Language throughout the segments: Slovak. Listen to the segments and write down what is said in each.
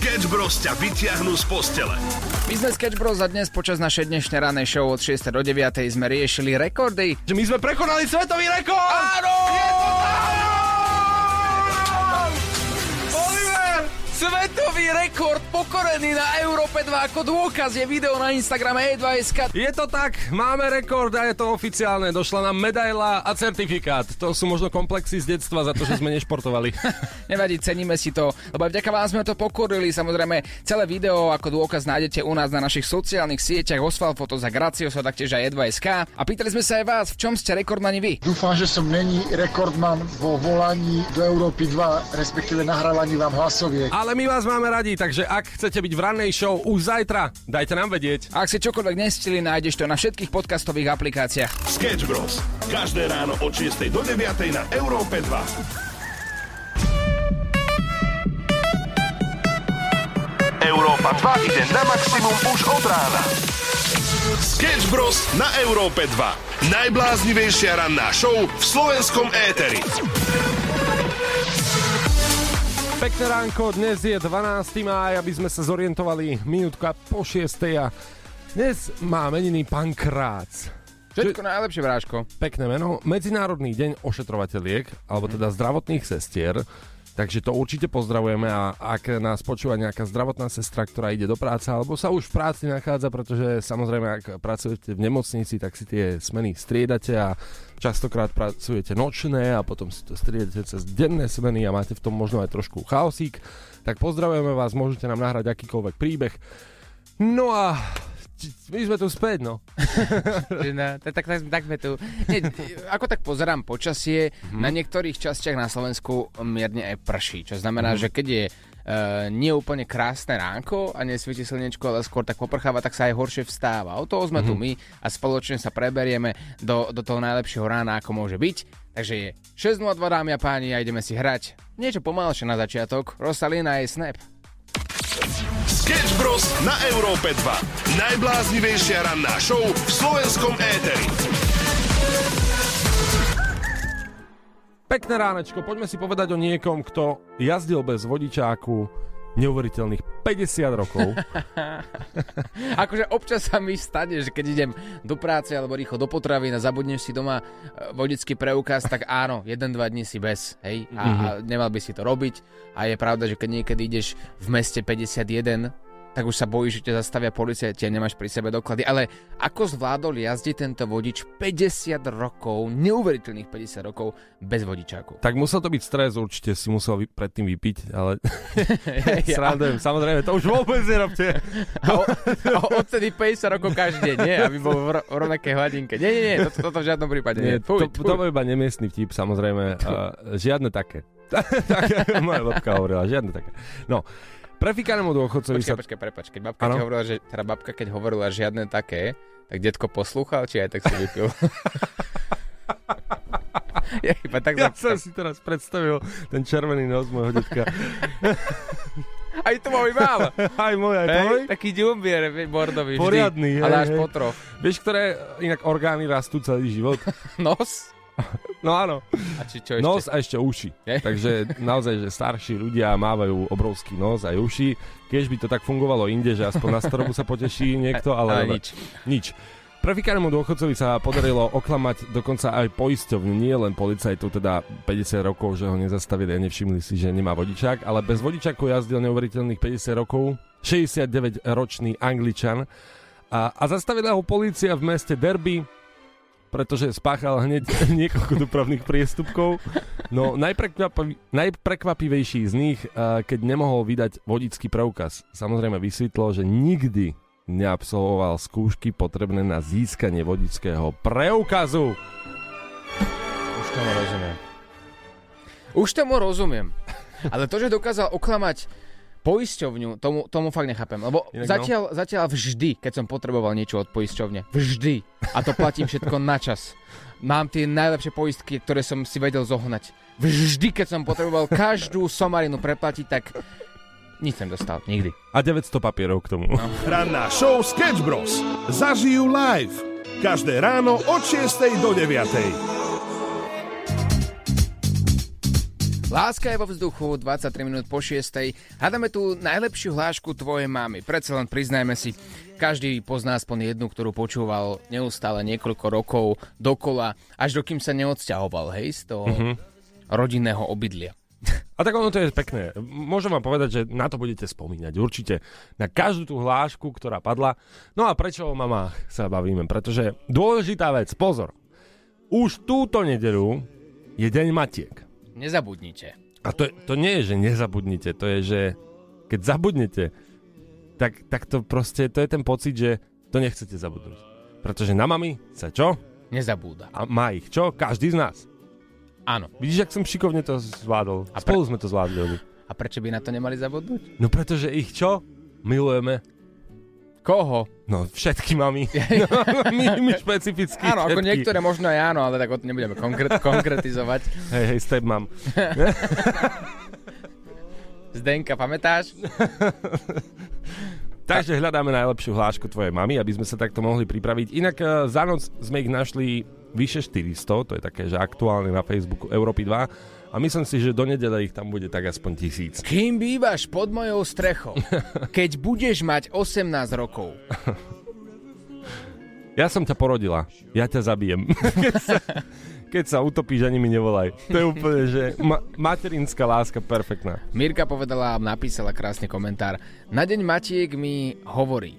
Sketch Bros ťa vyťahnú z postele. My sme Sketch Bros a dnes počas našej dnešnej ranej show od 6. do 9. sme riešili rekordy. Že my sme prekonali svetový rekord! Áno! Oliver! Svetový rekord pokorený na Európe 2 ako dôkaz je video na Instagrame E2SK. Je to tak, máme rekord a je to oficiálne. Došla nám medaila a certifikát. To sú možno komplexy z detstva za to, že sme nešportovali. Nevadí, ceníme si to, lebo aj vďaka vám sme to pokorili. Samozrejme, celé video ako dôkaz nájdete u nás na našich sociálnych sieťach Osval Foto za Gracioso, taktiež aj E2SK. A pýtali sme sa aj vás, v čom ste rekordmani vy? Dúfam, že som není rekordman vo volaní do Európy 2, respektíve nahrávaní vám hlasoviek. Ale my vás máme radi, takže ak chcete byť v rannej show už zajtra, dajte nám vedieť. Ak si čokoľvek nestili, nájdeš to na všetkých podcastových aplikáciách. Sketch Bros. Každé ráno od 6 do 9 na Európe 2. Európa 2 ide na maximum už od rána. Sketch Bros. na Európe 2. Najbláznivejšia ranná show v slovenskom éteri. Pekné ránko, dnes je 12. máj, aby sme sa zorientovali minútka po 6. A dnes má meniny Pankrác. Všetko najlepšie, Vráško. Pekné meno. Medzinárodný deň ošetrovateľiek, alebo teda zdravotných sestier. Takže to určite pozdravujeme a ak nás počúva nejaká zdravotná sestra, ktorá ide do práce alebo sa už v práci nachádza, pretože samozrejme ak pracujete v nemocnici, tak si tie smeny striedate a častokrát pracujete nočné a potom si to striedate cez denné smeny a máte v tom možno aj trošku chaosík, tak pozdravujeme vás, môžete nám nahrať akýkoľvek príbeh. No a my sme tu späť, no. no tak, tak, tak, sme tu. Nie, ako tak pozerám počasie, mm-hmm. na niektorých častiach na Slovensku mierne aj prší, čo znamená, mm-hmm. že keď je Uh, nie úplne krásne ránko a nesvieti slnečko, ale skôr tak poprcháva, tak sa aj horšie vstáva. O toho sme mm-hmm. tu my a spoločne sa preberieme do, do toho najlepšieho rána, ako môže byť. Takže je 6.02 dámy a páni a ideme si hrať niečo pomalšie na začiatok. Rosalina je Snap. Sketch Bros. na Európe 2. Najbláznivejšia ranná show v slovenskom éteri. Pekné ránečko, poďme si povedať o niekom, kto jazdil bez vodičáku neuveriteľných 50 rokov. akože občas sa mi stane, že keď idem do práce alebo rýchlo do potravy a zabudneš si doma e, vodický preukaz, tak áno, 1-2 dní si bez, hej, a, mm-hmm. a nemal by si to robiť. A je pravda, že keď niekedy ideš v meste 51, tak už sa bojíš, že ťa zastavia policia, tie nemáš pri sebe doklady. Ale ako zvládol jazdiť tento vodič 50 rokov, neuveriteľných 50 rokov, bez vodičáku? Tak musel to byť stres, určite si musel vy, predtým vypiť, ale srandujem, samozrejme, to už vôbec nerobte. a, o, a odtedy 50 rokov každý deň, nie? Aby bol v, v rovnakej hladinke. Nie, nie, nie, toto, toto v žiadnom prípade nie. Fuj, to, to bol iba nemiestný vtip, samozrejme. Uh, žiadne také. tak, moja babka hovorila, žiadne také. No, Prefikanému dôchodcovi počkej, sa... Počkaj, prepač, keď babka, keď hovorila, že, teda babka, keď hovorila žiadne také, tak detko poslúchal, či aj tak si vypil? ja iba tak ja som si teraz predstavil ten červený nos môjho detka. Aj to môj mám. Aj môj, aj tvoj? Taký ďumbier bordový Poriadný, vždy. ale až potroch. Vieš, ktoré inak orgány rastú celý život? Nos? No áno. A či čo ešte? Nos a ešte uši. Je? Takže naozaj, že starší ľudia mávajú obrovský nos aj uši. Keď by to tak fungovalo inde, že aspoň na starobu sa poteší niekto, ale... ale nič. Nič. Prefikánnemu dôchodcovi sa podarilo oklamať dokonca aj poisťovňu, nie len policajtov, teda 50 rokov, že ho nezastavili a nevšimli si, že nemá vodičák, ale bez vodičáku jazdil neuveriteľných 50 rokov, 69-ročný Angličan a, a zastavila ho policia v meste Derby, pretože spáchal hneď niekoľko dopravných priestupkov. No najprekvapi- najprekvapivejší z nich, keď nemohol vydať vodický preukaz. Samozrejme vysvetlo, že nikdy neabsolvoval skúšky potrebné na získanie vodického preukazu. Už tomu rozumiem. Už tomu rozumiem. Ale to, že dokázal oklamať poisťovňu, tomu, tomu fakt nechápem. Lebo Inak zatiaľ, no. zatiaľ vždy, keď som potreboval niečo od poisťovne, vždy, a to platím všetko na čas, mám tie najlepšie poistky, ktoré som si vedel zohnať. Vždy, keď som potreboval každú somarinu preplatiť, tak nič som dostal, nikdy. A 900 papierov k tomu. No. Ranná show Sketch Bros. Zažijú live. Každé ráno od 6 do 9. Láska je vo vzduchu, 23 minút po 6. Hádame tu najlepšiu hlášku tvojej mamy. Predsa len priznajme si, každý pozná aspoň jednu, ktorú počúval neustále niekoľko rokov dokola, až dokým sa neodsťahoval, hej, z toho mm-hmm. rodinného obydlia. A tak ono to je pekné. Môžem vám povedať, že na to budete spomínať. Určite na každú tú hlášku, ktorá padla. No a prečo o mamách sa bavíme? Pretože dôležitá vec, pozor. Už túto nedelu je deň matiek. Nezabudnite. A to, to nie je, že nezabudnite, to je, že keď zabudnete, tak, tak to proste, to je ten pocit, že to nechcete zabudnúť. Pretože na mami sa čo? Nezabúda. A má ich čo? Každý z nás. Áno. Vidíš, ak som šikovne to zvládol. A Spolu pre... sme to zvládli. A prečo by na to nemali zabudnúť? No pretože ich čo? Milujeme. Koho? No, všetky mami. No, my, my špecificky Áno, všetky. ako niektoré možno aj áno, ale tak o to nebudeme konkrét, konkretizovať. Hej, hej, step mam. Zdenka, pamätáš? Takže hľadáme najlepšiu hlášku tvojej mamy, aby sme sa takto mohli pripraviť. Inak uh, za noc sme ich našli vyše 400, to je také, že aktuálne na Facebooku Európy 2 a myslím si, že do nedele ich tam bude tak aspoň tisíc. Kým bývaš pod mojou strechou, keď budeš mať 18 rokov? Ja som ťa porodila, ja ťa zabijem. keď, sa, keď sa utopíš, ani mi nevolaj. To je úplne, že ma- materinská láska perfektná. Mirka povedala, napísala krásny komentár. Na deň Matiek mi hovorí,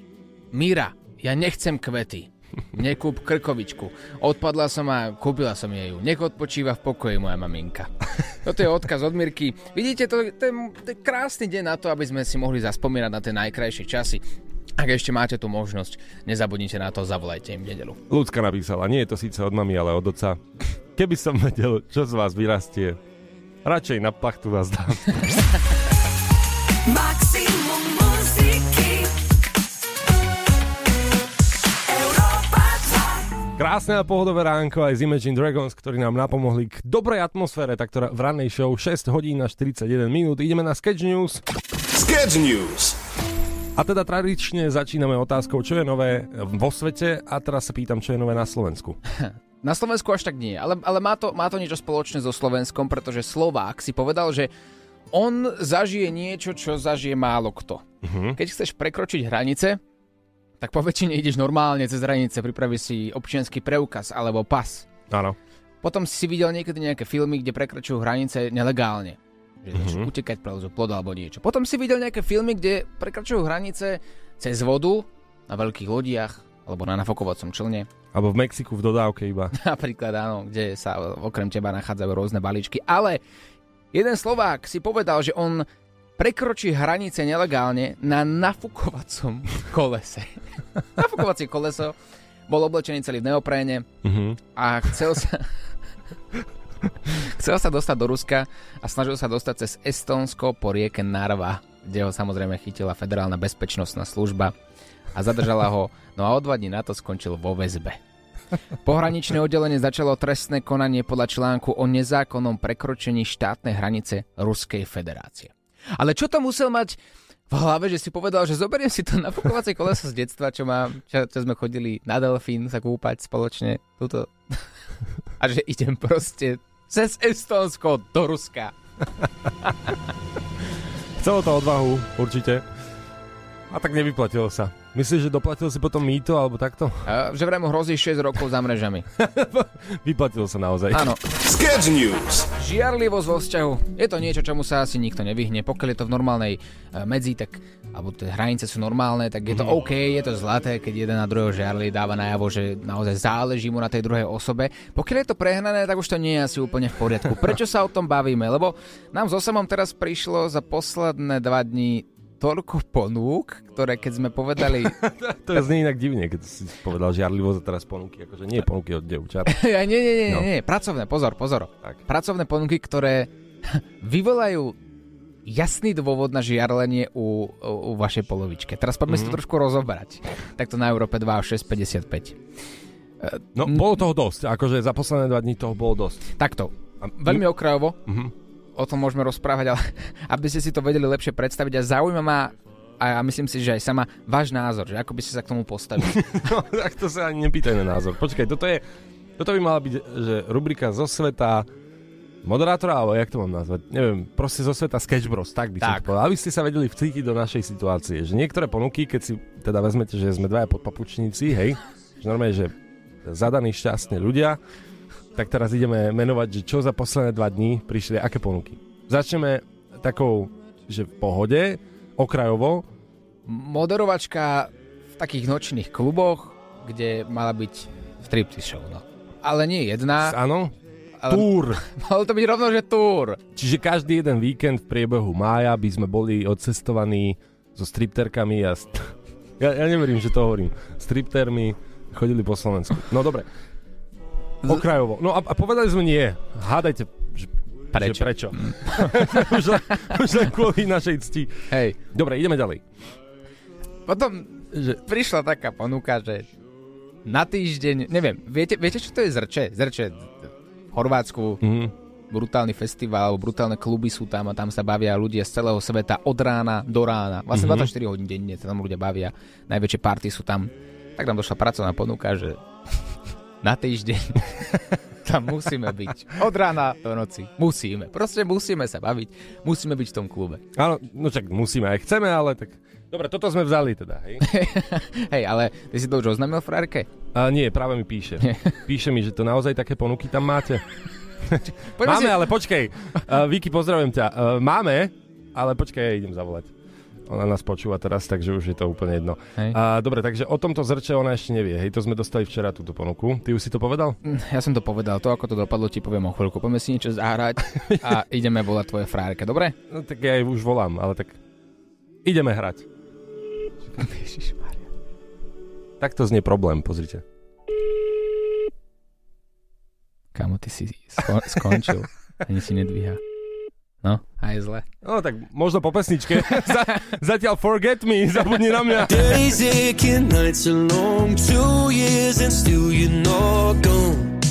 Mira, ja nechcem kvety. Nekúp krkovičku. Odpadla som a kúpila som jej ju. Nech odpočíva v pokoji moja maminka. Toto je odkaz od Mirky. Vidíte, to, to, je, to je krásny deň na to, aby sme si mohli zaspomínať na tie najkrajšie časy. Ak ešte máte tú možnosť, nezabudnite na to, zavolajte im nedelu. Ľudská napísala, nie je to síce od mami, ale od oca. Keby som vedel, čo z vás vyrastie, radšej na plachtu vás dám. Maximum Krásne a pohodové ránko aj z Imagine Dragons, ktorí nám napomohli k dobrej atmosfére, tak v rannej show 6 hodín na 41 minút. Ideme na Sketch News. Sketch News. A teda tradične začíname otázkou, čo je nové vo svete a teraz sa pýtam, čo je nové na Slovensku. Na Slovensku až tak nie, ale, ale má, to, má to niečo spoločné so Slovenskom, pretože Slovák si povedal, že on zažije niečo, čo zažije málo kto. Uh-huh. Keď chceš prekročiť hranice, tak po väčšine ideš normálne cez hranice, pripravíš si občianský preukaz alebo pas. Áno. Potom si videl niekedy nejaké filmy, kde prekračujú hranice nelegálne. Že mm-hmm. utekať pre plod alebo niečo. Potom si videl nejaké filmy, kde prekračujú hranice cez vodu, na veľkých lodiach, alebo na nafokovacom člne. Alebo v Mexiku v dodávke iba. Napríklad áno, kde sa okrem teba nachádzajú rôzne balíčky. Ale jeden Slovák si povedal, že on prekročí hranice nelegálne na nafukovacom kolese. Nafukovacie koleso, bol oblečený celý v neopréne uh-huh. a chcel sa... chcel sa dostať do Ruska a snažil sa dostať cez Estonsko po rieke Narva, kde ho samozrejme chytila federálna bezpečnostná služba a zadržala ho, no a o dva dní na to skončil vo väzbe. Pohraničné oddelenie začalo trestné konanie podľa článku o nezákonnom prekročení štátnej hranice Ruskej federácie. Ale čo to musel mať v hlave, že si povedal, že zoberiem si to nafukovacie koleso z detstva, čo, mám, čo, čo sme chodili na delfín sa kúpať spoločne. Tuto. A že idem proste cez Estonsko do Ruska. Chcelo to odvahu, určite. A tak nevyplatilo sa. Myslíš, že doplatil si potom mýto alebo takto? A, že vraj mu hrozí 6 rokov za mrežami. Vyplatilo sa naozaj. Áno. Sketch News. Žiarlivosť vo vzťahu. Je to niečo, čomu sa asi nikto nevyhne. Pokiaľ je to v normálnej uh, medzi, tak alebo tie hranice sú normálne, tak je to mm. OK, je to zlaté, keď jeden na druhého žiarli, dáva najavo, že naozaj záleží mu na tej druhej osobe. Pokiaľ je to prehnané, tak už to nie je asi úplne v poriadku. Prečo sa o tom bavíme? Lebo nám so samom teraz prišlo za posledné dva dní toľko ponúk, ktoré keď sme povedali... to je znie inak divne, keď si povedal žiarlivo a teraz ponuky, akože nie ponuky od devčat. nie, nie, nie, no. nie, pracovné, pozor, pozor. Tak. Pracovné ponuky, ktoré vyvolajú jasný dôvod na žiarlenie u, u, u vašej polovičke. Teraz poďme mm-hmm. si to mhm. trošku rozobrať. Takto na Európe 2 a 6,55. No, bolo toho dosť. Akože za posledné dva dní toho bolo dosť. Takto. Veľmi okrajovo. Mm-hmm o tom môžeme rozprávať, ale aby ste si to vedeli lepšie predstaviť a zaujíma ma a ja myslím si, že aj sama váš názor, že ako by ste sa k tomu postavili. no, tak to sa ani nepýtaj na názor. Počkaj, toto je, toto by mala byť, že rubrika zo sveta moderátora, alebo jak to mám nazvať? Neviem, proste zo sveta Sketch Bros, tak by som Tak. povedal. Aby ste sa vedeli vcítiť do našej situácie, že niektoré ponuky, keď si teda vezmete, že sme dvaja podpapučníci, hej, že normálne, že zadaní šťastní ľudia, tak teraz ideme menovať, že čo za posledné dva dní prišli, aké ponuky. Začneme takou, že v pohode, okrajovo, Moderovačka v takých nočných kluboch, kde mala byť striptease show, no. Ale nie jedna, áno, ale túr. malo to byť rovno, že túr. Čiže každý jeden víkend v priebehu mája by sme boli odcestovaní so stripterkami a... St- ja, ja neverím, že to hovorím. Striptermi chodili po Slovensku. No dobre. Okrajovo. No a, a povedali sme nie. Hádajte, že Prečo? Že prečo? už, len, už len kvôli našej cti. Hej. Dobre, ideme ďalej. Potom že prišla taká ponuka, že na týždeň, neviem, viete, viete čo to je Zrče? Zrče v Chorvátsku, Mhm. brutálny festival, brutálne kluby sú tam a tam sa bavia ľudia z celého sveta od rána do rána. Vlastne Mhm. 24 hodín denne sa tam ľudia bavia. Najväčšie party sú tam. Tak nám došla pracovná ponuka, že na týždeň tam musíme byť. Od rána do noci. Musíme. Proste musíme sa baviť. Musíme byť v tom klube. Áno, no čak musíme, aj chceme, ale tak... Dobre, toto sme vzali teda, hej? Hej, ale ty si to už oznámil frárke? A nie, práve mi píše. Píše mi, že to naozaj také ponuky tam máte. Máme, si... ale počkej. Uh, Viki, pozdravujem ťa. Uh, máme, ale počkaj, ja idem zavolať. Ona nás počúva teraz, takže už je to úplne jedno. Hej. Uh, dobre, takže o tomto zrče ona ešte nevie. Hej, to sme dostali včera túto ponuku. Ty už si to povedal? Ja som to povedal, to ako to dopadlo ti poviem o chvíľku. Poďme si niečo zahrať a ideme volať tvoje frárke, dobre? No tak ja jej už volám, ale tak ideme hrať. Ježišmarja. Tak to znie problém, pozrite. Kamo, ty si sko- skončil. Ani si nedvíha. No, a je zle. No tak možno po pesničke. Za, zatiaľ Forget Me, zabudni na mňa. Days aching, nights are long, two years and still you're not gone.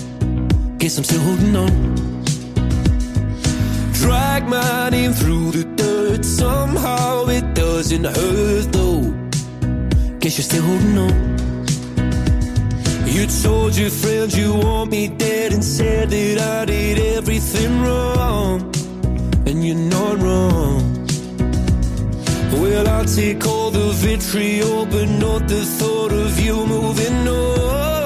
Guess I'm still holding on. Drag my name through the dirt, somehow it doesn't hurt though. Guess you're still holding on. You told your friends you want me dead and said that I did everything wrong. And you're not wrong. Well, I'll take all the vitriol, but not the thought of you moving on.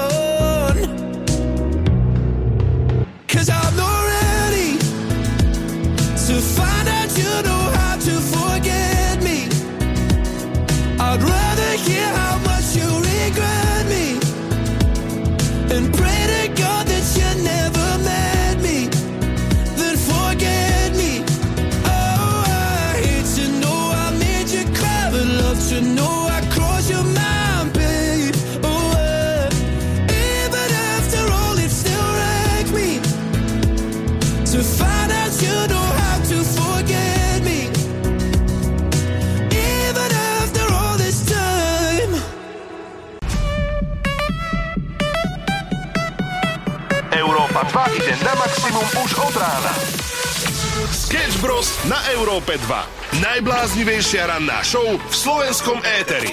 Bros. na Európe 2. Najbláznivejšia ranná show v slovenskom éteri.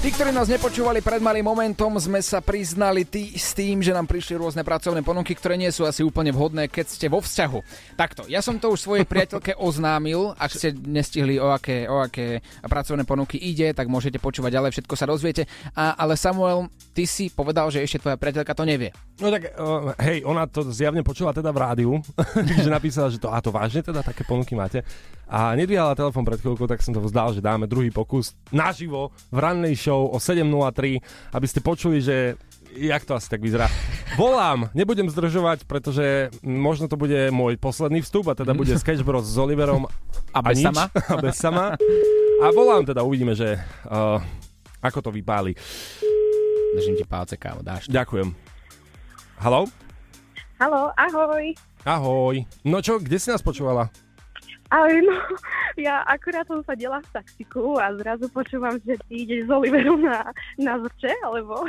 Tí, ktorí nás nepočúvali pred malým momentom, sme sa priznali tý, s tým, že nám prišli rôzne pracovné ponuky, ktoré nie sú asi úplne vhodné, keď ste vo vzťahu. Takto, ja som to už svojej priateľke oznámil, ak ste nestihli, o aké, o aké pracovné ponuky ide, tak môžete počúvať ďalej, všetko sa dozviete. A, ale Samuel, ty si povedal, že ešte tvoja priateľka to nevie. No tak, uh, hej, ona to zjavne počula teda v rádiu, takže napísala, že to, a to vážne teda také ponuky máte. A nedvíhala telefón pred chvíľkou, tak som to vzdal, že dáme druhý pokus naživo v rannej show o 7.03, aby ste počuli, že jak to asi tak vyzerá. Volám, nebudem zdržovať, pretože možno to bude môj posledný vstup a teda bude Sketch Bros s Oliverom A bez nič, sama? A bez sama. A volám teda, uvidíme, že uh, ako to vypáli. Držím ti palce, kámo, dáš to. Ďakujem. Haló? Haló, ahoj. Ahoj. No čo, kde si nás počúvala? Ahoj, no, ja akurát som sa dela v taxiku a zrazu počúvam, že ty ideš z Oliverom na, na zrče, alebo...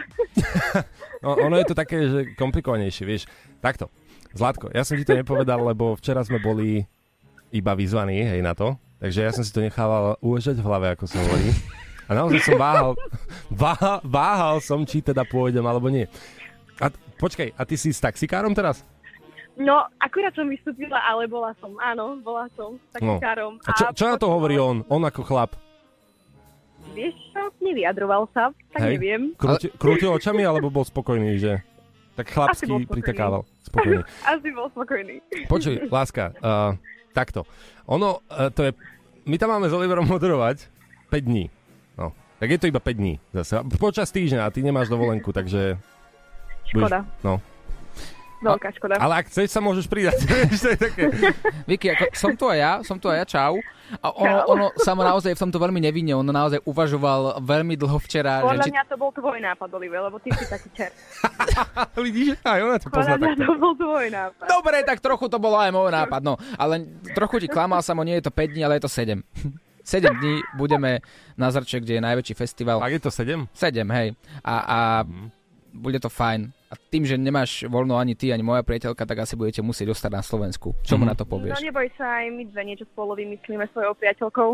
No, ono je to také, že komplikovanejšie, vieš. Takto. Zlatko, ja som ti to nepovedal, lebo včera sme boli iba vyzvaní, hej, na to. Takže ja som si to nechával uležať v hlave, ako sa hovorí. A naozaj som váhal, váhal, váhal som, či teda pôjdem, alebo nie. A počkaj, a ty si s taxikárom teraz? No, akurát som vystúpila, ale bola som, áno, bola som No. taxikárom. A čo, čo na to hovorí on? On ako chlap? Vieš čo, nevyjadroval sa, tak Hej. neviem. Krúti, krútil očami alebo bol spokojný, že? Tak spokojný. pritakával. Spokojný. Asi bol spokojný. Počuj, láska, uh, takto. Ono, uh, to je... My tam máme s Oliverom moderovať 5 dní. No, tak je to iba 5 dní zase. Počas týždňa a ty nemáš dovolenku, takže... Škoda, No. veľká škoda. Ale ak chceš, sa môžeš pridať. To je také... Vicky, ako, som tu aj ja, som tu aj ja, čau. A ono, Čau. ono sa mu naozaj v tomto veľmi nevinne, on naozaj uvažoval veľmi dlho včera. Podľa že či... mňa to bol tvoj nápad, Oliver, lebo ty si taký čer. Vidíš, aj ona to pozná Podľa mňa takto. to bol tvoj nápad. Dobre, tak trochu to bolo aj môj nápad, no. Ale trochu ti klamal som, nie je to 5 dní, ale je to 7. 7 dní budeme na Zrče, kde je najväčší festival. Tak je to 7? 7, hej. A, a bude to fajn. A tým, že nemáš voľno ani ty, ani moja priateľka, tak asi budete musieť ostať na Slovensku. Čo mu na to No povieš? neboj sa, aj my dve niečo spolu vymyslíme svojou priateľkou.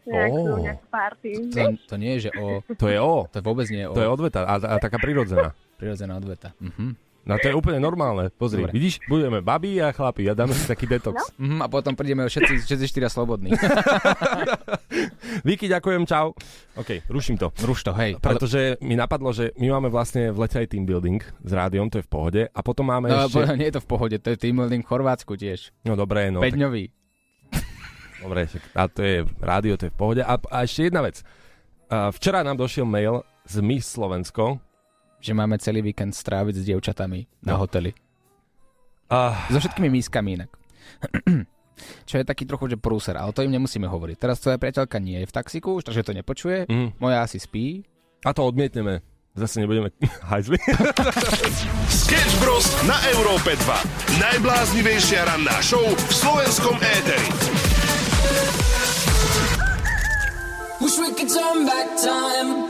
Nejakú, Ó. nejakú party. To, to nie je, že o... To je O. To vôbec nie je o... To je odveta a, a taká prirodzená. prirodzená odveta. Mhm. No to je úplne normálne. Pozri, Dobre. vidíš, budeme babí a chlapi a dáme si taký detox. Mhm, a potom prídeme všetci, všetci štyria slobodní. Viki, ďakujem, čau. OK, ruším to. Ruš to, hej. Pretože mi napadlo, že my máme vlastne v lete aj team building s rádiom, to je v pohode. A potom máme No, ešte... nie je to v pohode, to je team building v Chorvátsku tiež. No dobré, no. No, Tak, 5-dňový. dobre, a to je rádio, to je v pohode. A, a ešte jedna vec. A včera nám došiel mail z Miss Slovensko. Že máme celý víkend stráviť s dievčatami na No. hoteli. A, So všetkými mískami inak. Čo je taký trochu, že prúser, ale to im nemusíme hovoriť. Teraz tvoja priateľka nie je v taxiku, už takže to nepočuje. mm, Moja asi spí. a to odmietneme. Zase nebudeme hajzli. Sketch Bros. na Európe 2. Najbláznivejšia ranná show v slovenskom éteri. Wish we could turn back time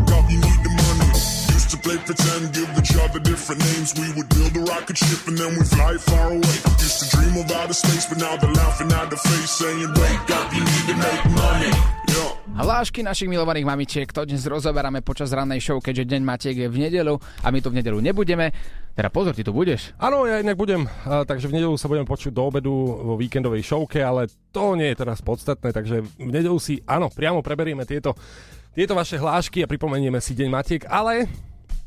to play pretend, give each other different names. We would build a rocket ship and then we fly far away. Used to dream of outer space, but now they're laughing at the face, saying, wake up, you need to make money. Yeah. Hlášky našich milovaných mamičiek, to dnes rozoberáme počas rannej show, keďže deň Matiek je v nedelu a my tu v nedelu nebudeme. Teda pozor, ty tu budeš. Áno, ja inak budem, a, takže v nedelu sa budem počuť do obedu vo víkendovej showke, ale to nie je teraz podstatné, takže v nedelu si, áno, priamo preberieme tieto, tieto vaše hlášky a pripomenieme si Deň Matiek, ale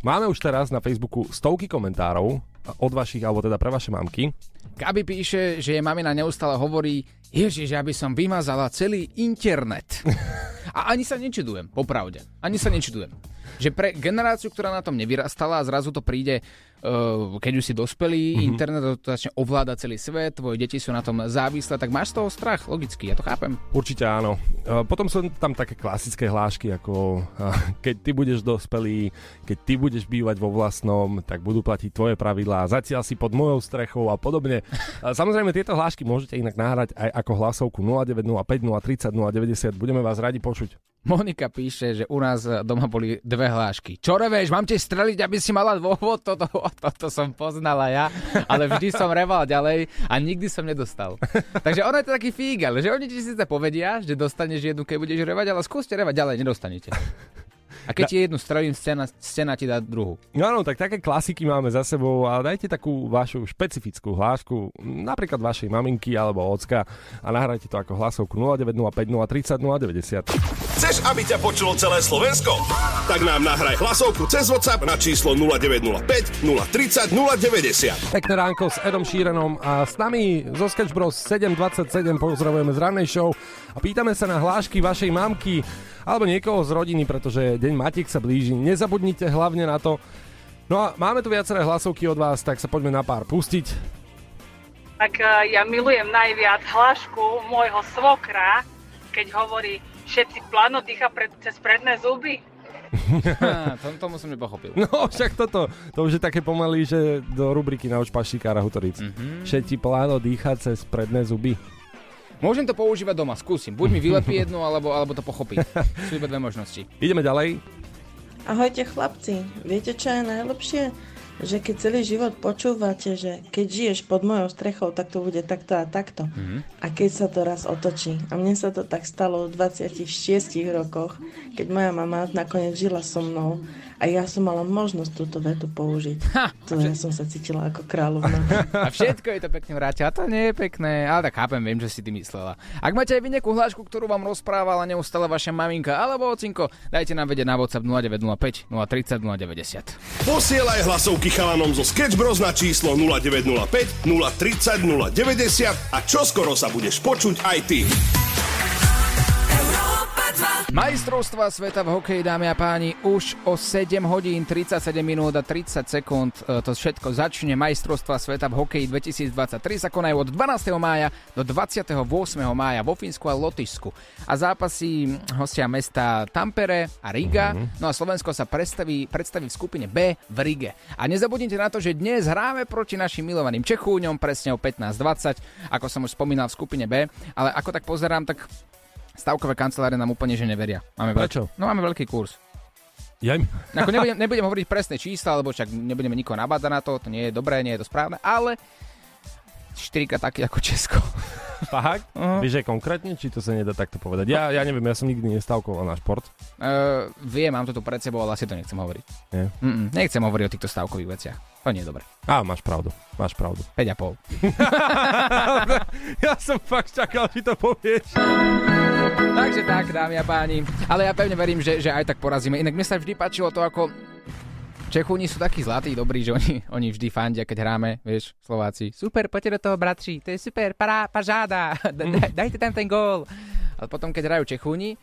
máme už teraz na Facebooku stovky komentárov od vašich, alebo teda pre vaše mamky. Gabi píše, že jej mamina neustále hovorí, Ježiš, ja by som vymazala celý internet. A ani sa nečudujem, popravde. Ani sa nečudujem. Že pre generáciu, ktorá na tom nevyrastala a zrazu to príde, uh, keď už si dospelý, mm-hmm. internet to začne ovládať celý svet, tvoje deti sú na tom závislé, tak máš z toho strach, logicky, ja to chápem. Určite áno. E, Potom sú tam také klasické hlášky, ako e, keď ty budeš dospelý, keď ty budeš bývať vo vlastnom, tak budú platiť tvoje pravidlá, zatiaľ si pod mojou strechou a podobne. E, Samozrejme, tieto hlášky môžete inak nahrať aj ako hlasovku 0905 030 090. Budeme vás radi počuť. Monika píše, že u nás doma boli dve hlášky. Čo revéš, mám ti streliť, aby si mala dôvod? Toto, toto som poznala ja, ale vždy som reval ďalej a nikdy som nedostal. Takže ono je to taký fígal, že oni ti síce povedia, že dostaneš jednu, keď budeš revať, ale skúste revať ďalej, nedostanete. A keď ti jednu strelím, scéna, scéna ti dá druhú. No áno, tak také klasiky máme za sebou a dajte takú vašu špecifickú hlášku, napríklad vašej maminky alebo ocka a nahrajte to ako hlasovku 0905 030 090. Chceš, aby ťa počulo celé Slovensko? Tak nám nahraj hlasovku cez WhatsApp na číslo 0905 030 090. Pekné ránko s Edom Šírenom a s nami zo Sketch Bros 727 pozdravujeme z rannej show a pýtame sa na hlášky vašej mamky alebo niekoho z rodiny, pretože Deň Matiek sa blíži. Nezabudnite hlavne na to. No a máme tu viaceré hlasovky od vás, tak sa poďme na pár pustiť. tak eh, ja milujem najviac hlášku môjho svokra, keď hovorí všetci plano dýcha pred, cez predné zuby. Ha, to, tomu som nepochopil. No však toto, to už je také pomaly, že do rubriky na pašikára Hutoric. Mm-hmm. Šeti pláno dýchať cez predné zuby. Môžem to používať doma, skúsim. Buď mi vylepí jednu, alebo, alebo to pochopí. Sú iba dve možnosti. Ideme ďalej. Ahojte chlapci, viete čo je najlepšie? Že keď celý život počúvate, že keď žiješ pod mojou strechou, tak to bude takto a takto. Mm-hmm. A keď sa to raz otočí. A mne sa to tak stalo v 26 rokoch, keď moja mama nakoniec žila so mnou a ja som mala možnosť túto vetu použiť. Ha, to ja som sa cítila ako kráľovna. A všetko je to pekne vrátila. To nie je pekné, ale tak chápem, viem, že si ty myslela. Ak máte aj vy nejakú hlášku, ktorú vám rozprávala neustále vaša maminka alebo ocinko, dajte nám vedieť na WhatsApp 0905 030 090. Posielaj hlasovky chalanom zo Sketch Bros na číslo 0905 030 090 a čoskoro sa budeš počuť aj ty. Majstrovstva sveta v hokeji, dámy a páni, už o 7 hodín 37 minút a 30 sekúnd e, to všetko začne. Majstrovstva sveta v hokeji 2023 sa konajú od 12. mája do 28. mája vo Fínsku a Lotyšsku. A zápasy hostia mesta Tampere a Riga. Mm-hmm. No a Slovensko sa predstaví, predstaví v skupine B v Rige. A nezabudnite na to, že dnes hráme proti našim milovaným Čechúňom presne o 15.20, ako som už spomínal v skupine B. Ale ako tak pozerám, tak stavkové kancelárie nám úplne že neveria. Máme Prečo? Veľký, no máme veľký kurz. Ja im... Ako nebudem, nebudem hovoriť presné čísla, lebo však nebudeme nikoho nabádať na to, to nie je dobré, nie je to správne, ale 4 taký ako Česko. Fakt? Uh-huh. Vieš aj konkrétne, či to sa nedá takto povedať? Ja, ja neviem, ja som nikdy nestavkoval na šport. Uh, viem, mám to tu pred sebou, ale asi to nechcem hovoriť. Nie? Mm-mm, nechcem hovoriť o týchto stavkových veciach. To nie je dobré. Á, máš pravdu, máš pravdu. 5,5. ja som fakt čakal, či to povieš. Takže tak, dámy a páni. Ale ja pevne verím, že, že aj tak porazíme. Inak mne sa vždy páčilo to, ako Čechúni sú takí zlatí, dobrí, že oni, oni vždy fandia, keď hráme, vieš, Slováci. Super, poďte do toho, bratři, to je super, pará, pažáda, dajte tam ten gól. Ale potom, keď hrajú Čechúni,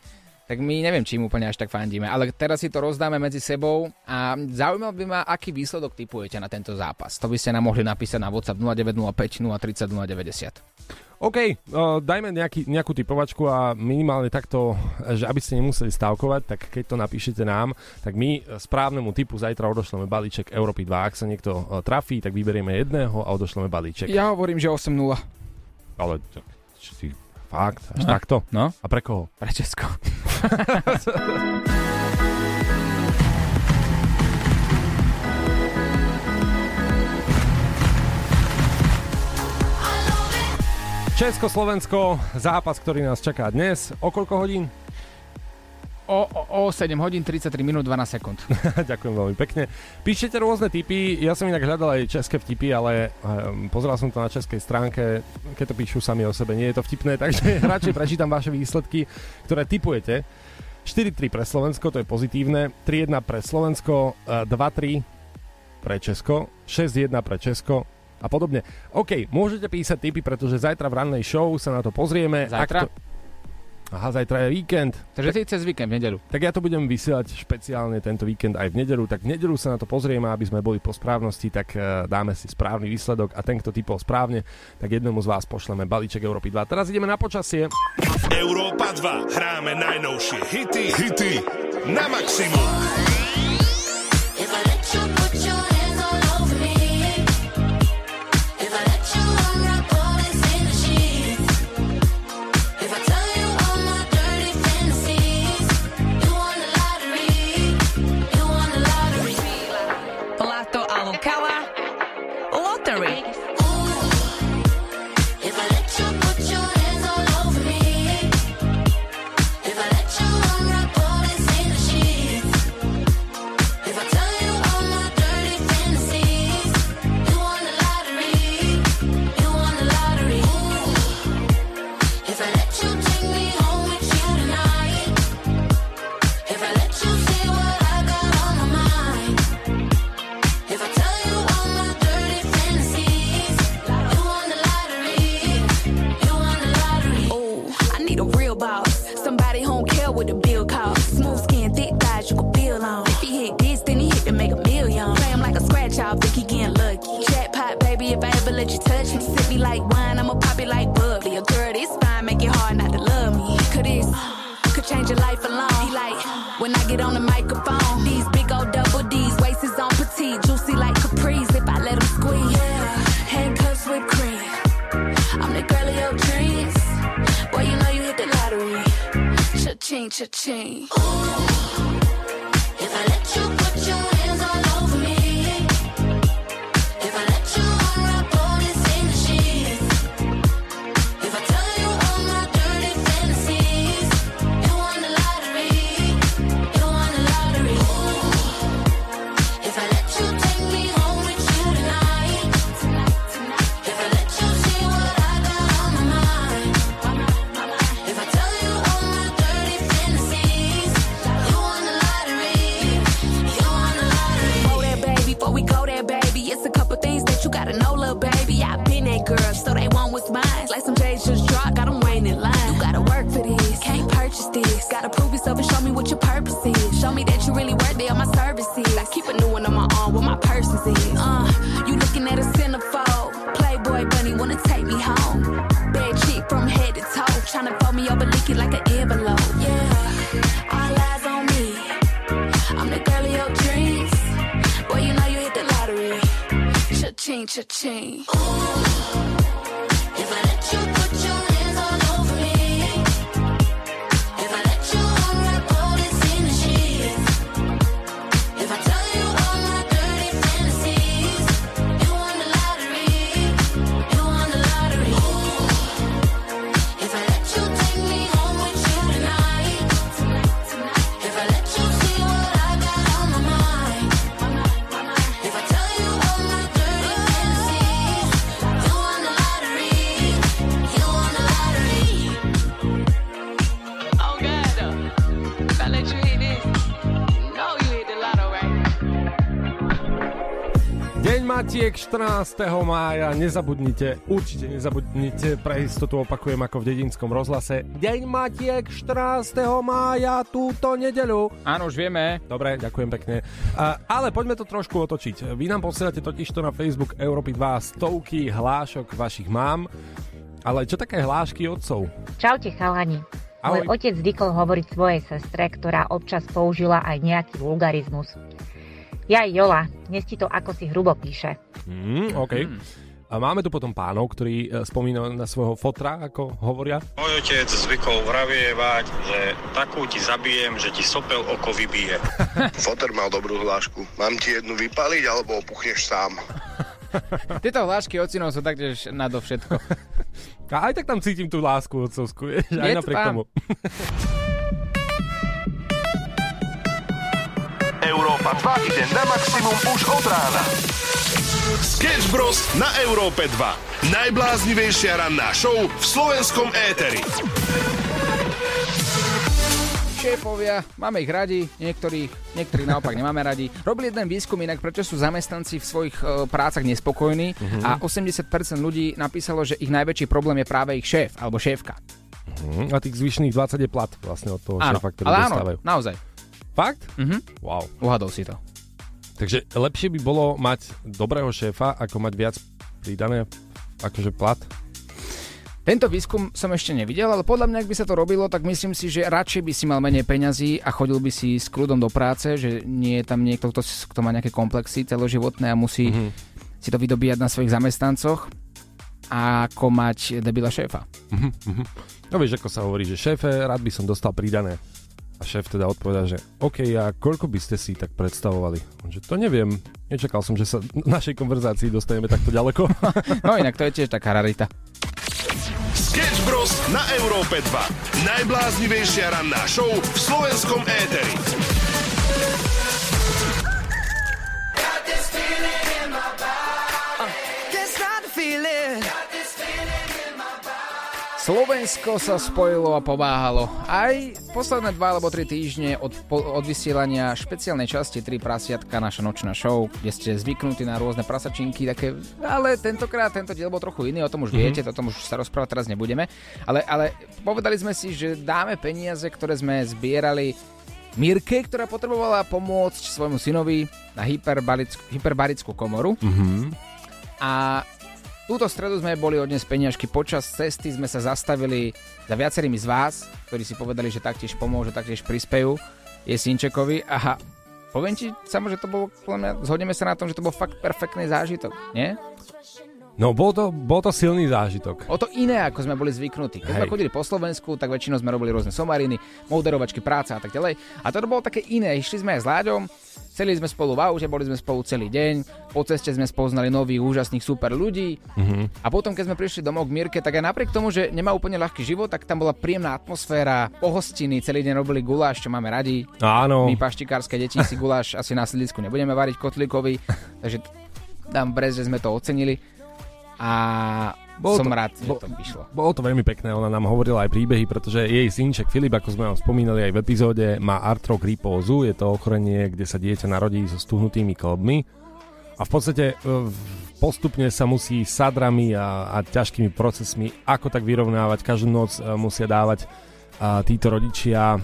tak my neviem, čím úplne až tak fandíme. Ale teraz si to rozdáme medzi sebou a zaujímal by ma, aký výsledok typujete na tento zápas. To by ste nám mohli napísať na WhatsApp 0905 030 090. OK, uh, dajme nejaký, nejakú typovačku a minimálne takto, že aby ste nemuseli stavkovať, tak keď to napíšete nám, tak my správnemu typu zajtra odošleme balíček Európy 2. Ak sa niekto uh, trafí, tak vyberieme jedného a odošleme balíček. Ja hovorím, že 8-0. Ale či ty, fakt, až no. takto? No. A pre koho? Pre Česko. Česko-Slovensko, zápas, ktorý nás čaká dnes. O koľko hodín? O, o, o 7 hodín 33 minút 12 sekúnd. Ďakujem veľmi pekne. Píšete rôzne typy, ja som inak hľadal aj české vtipy, ale um, pozeral som to na českej stránke, keď to píšu sami o sebe, nie je to vtipné, takže radšej prečítam vaše výsledky, ktoré typujete. 4-3 pre Slovensko, to je pozitívne, 3-1 pre Slovensko, 2-3 pre Česko, 6-1 pre Česko, a podobne. OK, môžete písať tipy, pretože zajtra v rannej show sa na to pozrieme. Zajtra? Ak to... Aha, zajtra je víkend. Takže ty cez víkend, v nedelu. Tak ja to budem vysielať špeciálne tento víkend aj v nedelu, tak v nedelu sa na to pozrieme, aby sme boli po správnosti, tak uh, dáme si správny výsledok a ten, kto typol správne, tak jednomu z vás pošleme balíček Európy 2. Teraz ideme na počasie. Európa 2. Hráme najnovšie hity, hity na maximum. when I get on the microphone. These big old double D's, waist is on petite, juicy like capris if I let them squeeze. Yeah, handcuffs with cream. I'm the girl of your dreams. Boy, you know you hit the lottery. Cha-ching, cha-ching. Ooh. It like an envelope. Yeah, all eyes on me. I'm the girl of your dreams. Boy, you know you hit the lottery. Cha-ching, cha-ching. If 14. mája, nezabudnite, určite nezabudnite, pre istotu opakujem ako v dedinskom rozhlase. Deň Matiek 14. mája, túto nedeľu. Áno, už vieme. Dobre, ďakujem pekne. A, ale poďme to trošku otočiť. Vy nám posielate totižto na Facebook Európy 2 stovky hlášok vašich mám, ale čo také hlášky otcov? Čaute chalani. Ahoj. Môj otec zvykol hovoriť svojej sestre, ktorá občas použila aj nejaký vulgarizmus. Jaj Jola, dnes ti to ako si hrubo píše. Mm, OK. A máme tu potom pánov, ktorí e, spomínajú na svojho fotra, ako hovoria. Môj otec zvykol vravievať, že takú ti zabijem, že ti sopel oko vybije. Foter mal dobrú hlášku. Mám ti jednu vypaliť, alebo opuchneš sám. Tieto hlášky ocinov sú taktiež nado všetko. A aj tak tam cítim tú lásku otcovskú, vieš, aj napriek tomu. Európa 2 ide na maximum už od rána. Sketch Bros. na Európe 2. Najbláznivejšia ranná show v slovenskom éteri. Šéfovia, máme ich radi, niektorých, niektorých naopak nemáme radi. Robili jeden výskum inak, prečo sú zamestnanci v svojich e, prácach nespokojní Mhm. a 80% ľudí napísalo, že ich najväčší problém je práve ich šéf alebo šéfka. Mhm. A tých zvyšných 20 je plat vlastne od toho Áno, šéfa, ktorý ale áno, dostávajú. naozaj. Fakt? Mhm. Wow. Uhadol si to. Takže lepšie by bolo mať dobrého šéfa, ako mať viac pridané akože plat. Tento výskum som ešte nevidel, ale podľa mňa, ak by sa to robilo, tak myslím si, že radšej by si mal menej peňazí a chodil by si s kľudom do práce, že nie je tam niekto, kto, kto má nejaké komplexy celoživotné a musí Mhm. si to vydobíjať na svojich zamestnancoch ako mať debila šéfa. Mhm, mhm. No vieš, ako sa hovorí, že šéfe, rád by som dostal pridané. A šéf teda odpovedá, že OK, a koľko by ste si tak predstavovali? On, že to neviem. Nečakal som, že sa v našej konverzácii dostaneme takto ďaleko. No inak to je tiež taká rarita. Sketch Bros. na Európe 2. Najbláznivejšia ranná show v slovenskom éteri. Slovensko sa spojilo a pomáhalo. Aj posledné dva alebo tri týždne od, po, od vysielania špeciálnej časti 3 prasiatka, naša nočná show, kde ste zvyknutí na rôzne prasačinky, také, ale tentokrát tento diel bol trochu iný, o tom už Mhm. viete, o tom už sa rozprávať teraz nebudeme. Ale, ale povedali sme si, že dáme peniaze, ktoré sme zbierali Mirke, ktorá potrebovala pomôcť svojmu synovi na hyperbarickú, hyperbarickú komoru. Mhm. A túto stredu sme boli odnes peniažky. Počas cesty sme sa zastavili za viacerými z vás, ktorí si povedali, že taktiež pomôžu, taktiež prispejú je Sinčekovi. A poviem ti samo, že to bolo, zhodneme sa na tom, že to bol fakt perfektný zážitok, nie? No, bol to, bol to silný zážitok. O to iné, ako sme boli zvyknutí. Keď sme Hej. chodili po Slovensku, tak väčšinou sme robili rôzne somariny, moderovačky, práca a tak ďalej. A to bolo také iné. Išli sme aj s Láďom, celý sme spolu v aute, boli sme spolu celý deň, po ceste sme spoznali nových, úžasných, super ľudí. Mhm. A potom, keď sme prišli domov k Mirke, tak aj napriek tomu, že nemá úplne ľahký život, tak tam bola príjemná atmosféra, pohostiny, celý deň robili guláš, čo máme radi. Áno. My paštikárske deti si guláš asi na sídlisku nebudeme variť kotlíkovi, takže dám brez, že sme to ocenili. A Bolo som to- rád, že bo- to vyšlo. Bolo to veľmi pekné, ona nám hovorila aj príbehy, pretože jej synček Filip, ako sme ho spomínali aj v epizóde, má artrogrypózu, je to ochorenie, kde sa dieťa narodí so stuhnutými klbmi a v podstate e, postupne sa musí sadrami a, a ťažkými procesmi ako tak vyrovnávať. Každú noc e, musia dávať a, títo rodičia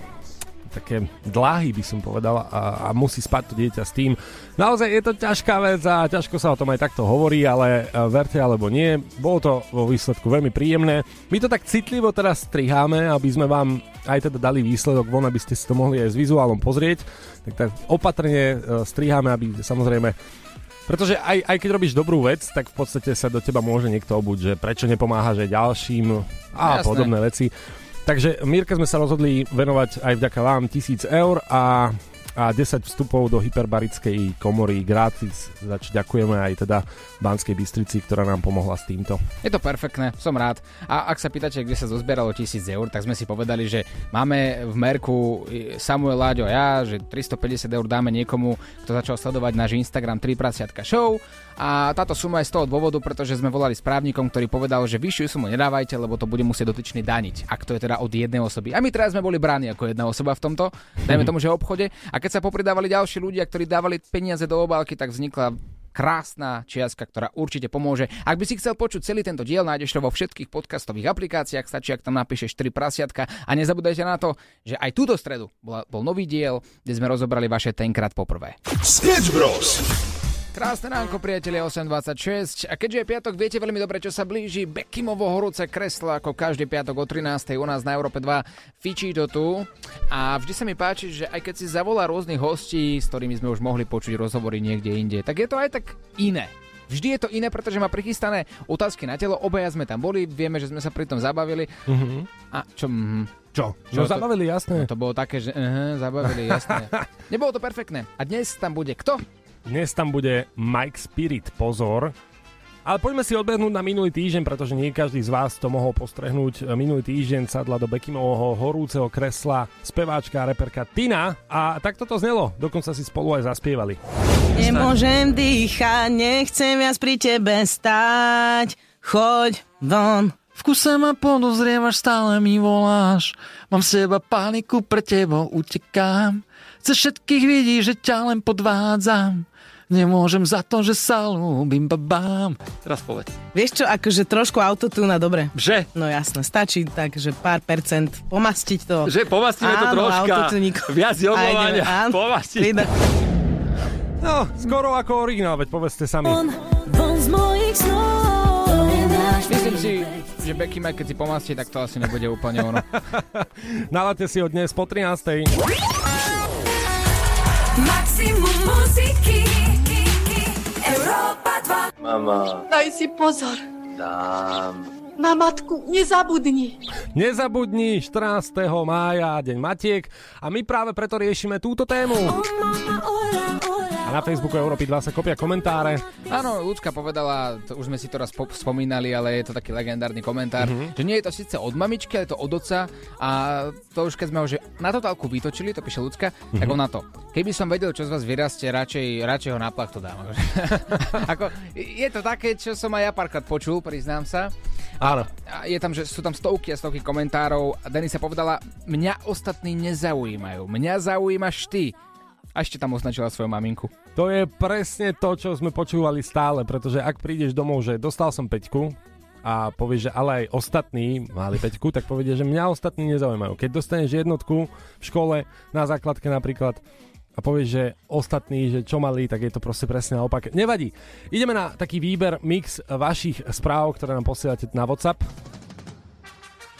také dláhy, by som povedal, a, a musí spať to dieťa s tým. Naozaj je to ťažká vec a ťažko sa o tom aj takto hovorí, ale e, verte alebo nie, bolo to vo výsledku veľmi príjemné. My to tak citlivo teraz striháme, aby sme vám aj teda dali výsledok von, aby ste si to mohli aj s vizuálom pozrieť. Tak, tak opatrne e, striháme, aby samozrejme pretože aj, aj keď robíš dobrú vec, tak v podstate sa do teba môže niekto obuť, že prečo nepomáhaš aj ďalším a Jasné. podobné veci. Takže Mirke sme sa rozhodli venovať aj vďaka vám 1000 eur a, a 10 vstupov do hyperbarickej komory gratis, za ďakujeme aj teda Banskej Bystrici, ktorá nám pomohla s týmto. Je to perfektné, som rád. A ak sa pýtate, kde sa zozbieralo 1000 eur, tak sme si povedali, že máme v merku i Samuel Láďo a ja, že 350 eur dáme niekomu, kto začal sledovať náš Instagram 3 prasiatka show. A táto suma je z toho dôvodu, pretože sme volali správnikom, ktorý povedal, že vyššiu sumu nedávajte, lebo to bude musieť dotyčný daniť, ak to je teda od jednej osoby. A my teraz sme boli bráni ako jedna osoba v tomto, dajme tomu, že obchode. A keď sa popridávali ďalší ľudia, ktorí dávali peniaze do obálky, tak vznikla krásna čiastka, ktorá určite pomôže. Ak by si chcel počuť celý tento diel, nájdeš to vo všetkých podcastových aplikáciách, stačí, ak tam napíšeš 4 prasiatka a nezabudajte na to, že aj túto stredu bola, bol nový diel, kde sme rozobrali vaše tenkrát poprvé. Sketch Bros. Krásne ránko, priatelia, 8.26. A keďže je piatok, viete veľmi dobre, čo sa blíži. Bekimovo horúce kreslo, ako každý piatok o 13. u nás na Európe 2. Fičí to tu. A vždy sa mi páči, že aj keď si zavolá rôznych hostí, s ktorými sme už mohli počuť rozhovory niekde inde, tak je to aj tak iné. Vždy je to iné, pretože má prichystané otázky na telo. Obaja sme tam boli, vieme, že sme sa pri tom zabavili. Mhm. A čo? mhm. Čo? No, zabavili, jasné. No, to bolo také, že uh, zabavili, jasné. Nebolo to perfektné. A dnes tam bude kto? Dnes tam bude Mike Spirit, pozor. Ale poďme si odbehnúť na minulý týždeň, pretože nie každý z vás to mohol postrehnúť. Minulý týždeň sadla do Bekimovho horúceho kresla speváčka a reperka Tina a takto to znelo. Dokonca si spolu aj zaspievali. Nemôžem dýchať, nechcem viac pri tebe stáť. Choď von. V kuse ma podozrievaš, stále mi voláš. Mám seba paniku, pre tebou utekám. Cez všetkých vidí, že ťa len podvádzam. Nemôžem za to, že sa ľúbim babám. Teraz povedz. Vieš čo, akože trošku autotúna, dobre. Že? No jasné, stačí tak, že pár percent pomastiť to. Že pomastíme to Áno, troška. autotuníko. Viac A ideme, jogovania. áno. Pomastiť. Prida- No, skoro ako originál, veď povedzte sami. Von z mojich snov. To Myslím si, že Becky Mac, keď si pomastí, tak to asi nebude úplne ono. Nalate si ho dnes po 13. Maximum muziky. Európa 2. Mama, Daj si pozor. dám. Na matku nezabudni. Nezabudni 14. mája, deň Matiek a my práve preto riešime túto tému. A na Facebooku Európy 2 sa kopia komentáre. Áno, Ľudka povedala, to už sme si to raz po- spomínali, ale je to taký legendárny komentár, Mhm. že nie je to síce od mamičky, ale je to od oca a to už keď sme ho že na totálku vytočili, to píše Ľudka, tak Mhm. on na to. Keby som vedel, čo z vás vyrastie, radšej, radšej ho na plachtu dám. Ako, je to také, čo som aj ja párkrát počul, priznám sa. Áno. A je tam, že sú tam stovky a stovky komentárov Denisa povedala, mňa ostatní nezaujímajú, mňa zaujímaš ty. A ešte tam označila svoju maminku. To je presne to, čo sme počúvali stále, pretože ak prídeš domov, že dostal som peťku a povieš, že ale aj ostatní mali peťku, tak povieš, že mňa ostatní nezaujímajú. Keď dostaneš jednotku v škole, na základke napríklad, a povieš, že ostatní, že čo mali, tak je to proste presne naopak. Nevadí. Ideme na taký výber, mix vašich správ, ktoré nám posielate na WhatsApp.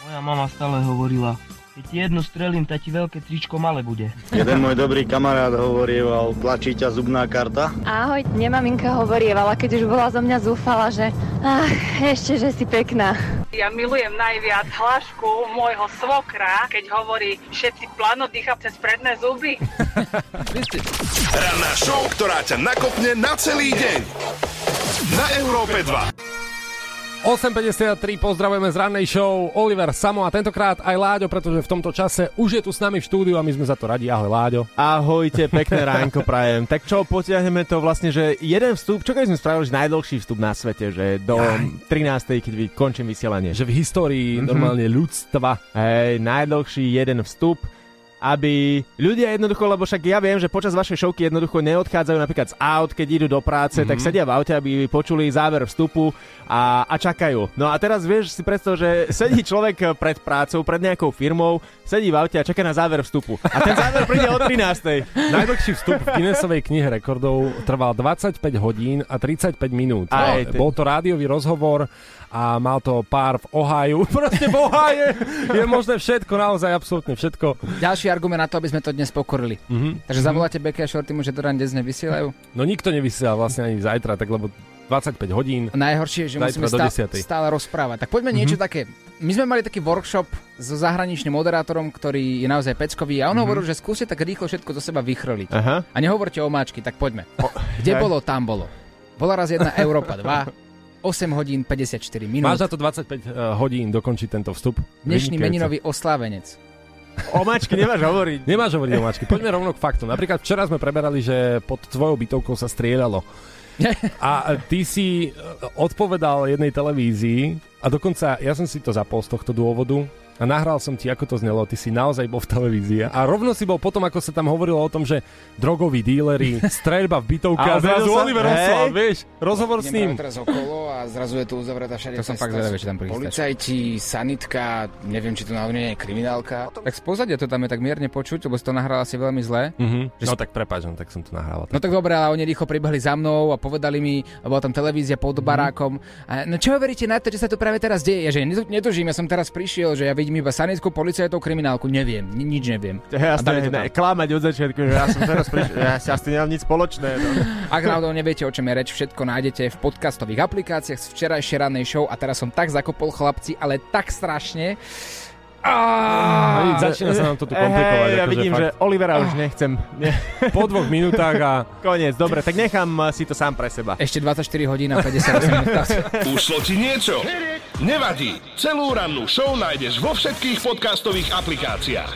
Moja mama stále hovorila, Keď ti jednu strelím, tak ti veľké tričko malé bude. Jeden môj dobrý kamarát hovorieval, tlačí ťa zubná karta. Ahoj, nemaminka hovorievala, keď už bola zo mňa zúfala, že ach, ešte, že si pekná. Ja milujem najviac hlášku môjho svokra, keď hovorí všetci plano dýcha cez predné zuby. Ranná show, ktorá ťa nakopne na celý deň. Na Európe 2. 8.53, pozdravujeme z rannej show Oliver Samo a tentokrát aj Láďo, pretože v tomto čase už je tu s nami v štúdiu a my sme za to radi. Ahoj Láďo. Ahojte, pekné ránko prajem. Tak čo, potiahneme to vlastne, že jeden vstup, čo keď sme spravili že najdlhší vstup na svete, že do 13. keď končím vysielanie. Že v histórii Mhm. normálne ľudstva. Hej, najdlhší jeden vstup aby ľudia jednoducho, lebo však ja viem, že počas vašej šovky jednoducho neodchádzajú napríklad z aut, keď idú do práce, mm-hmm. tak Mhm. sedia v aute, aby počuli záver vstupu a, a čakajú. No a teraz vieš si predstav, že sedí človek pred prácou, pred nejakou firmou, sedí v aute a čaká na záver vstupu. A ten záver príde o 13. Najdlhší vstup v Guinnessovej knihe rekordov trval 25 hodín a 35 minút. Aj, No, ty- Bol to rádiový rozhovor a mal to pár v Ohio. Proste v Ohio je možné všetko, naozaj absolútne všetko. Ďalší argument na to, aby sme to dnes pokorili. Mhm. Takže zavoláte Becky a Shorty mu, že to dnes nevysielajú? No nikto nevysiela vlastne ani zajtra, tak lebo 25 hodín. Najhoršie je, že musíme do stále, 10. stále rozprávať. Tak poďme Mhm. niečo také. My sme mali taký workshop so zahraničným moderátorom, ktorý je naozaj peckový a on Mhm. hovoril, že skúste tak rýchlo všetko zo seba vychrliť. Aha. A nehovorte o máčky, tak poďme. Kde hej. bolo, tam bolo. Bola raz jedna Európa 2, 8 hodín 54 minút. Máš za to 25 eh, hodín dokončiť tento vstup. Dnešný Vynikajúce. meninový oslávenec. O mačky nemáš hovoriť. Nemáš hovoriť o mačky. Poďme rovno k faktu. Napríklad včera sme preberali, že pod tvojou bytovkou sa strieľalo. A ty si e, odpovedal jednej televízii a dokonca ja som si to zapol z tohto dôvodu a nahral som ti, ako to znelo. Ty si naozaj bol v televízii. A rovno si bol potom, ako sa tam hovorilo o tom, že drogoví díleri, streľba v bytovke a, A zrazu sa- Oliver. Oslav, vieš, rozhovor s ním. teraz okolo a zrazu je tu uzavretá všade To som fakt zvedavý, či tam prichystáš. Policajti, sanitka, neviem, či tu náhodou nie je kriminálka. Tak z pozadia to tam je tak mierne počuť, lebo si to nahral asi veľmi zle. Mhm. Že No si- tak prepáč, no, tak som to nahrával. No tak dobre, ale oni rýchlo pribehli za mnou a povedali mi, a bola tam televízia pod barákom. A, no čo veríte na to, čo sa tu práve teraz deje? Ja, že netu- netužím, ja som teraz prišiel, že ja vidím iba sanitku, policajtov, kriminálku, neviem, ni- nič neviem. Jasné, ne, klamať od začiatku, že ja som teraz prišiel, ja si asi nemám nič spoločné. No. Ak náhodou neviete, o čom je reč, všetko nájdete v podcastových aplikáciách z včerajšej rannej show a teraz som tak zakopol chlapci, ale tak strašne. Hej, Začína sa nám to tu komplikovať. Hej, ja akože vidím, fakt. že Olivera už nechcem. Po dvoch minútach a... Koniec, dobre, tak nechám uh, si to sám pre seba. Ešte 24 hodín a 58 minút. Ušlo ti niečo? Nevadí. Celú rannú show nájdeš vo všetkých podcastových aplikáciách.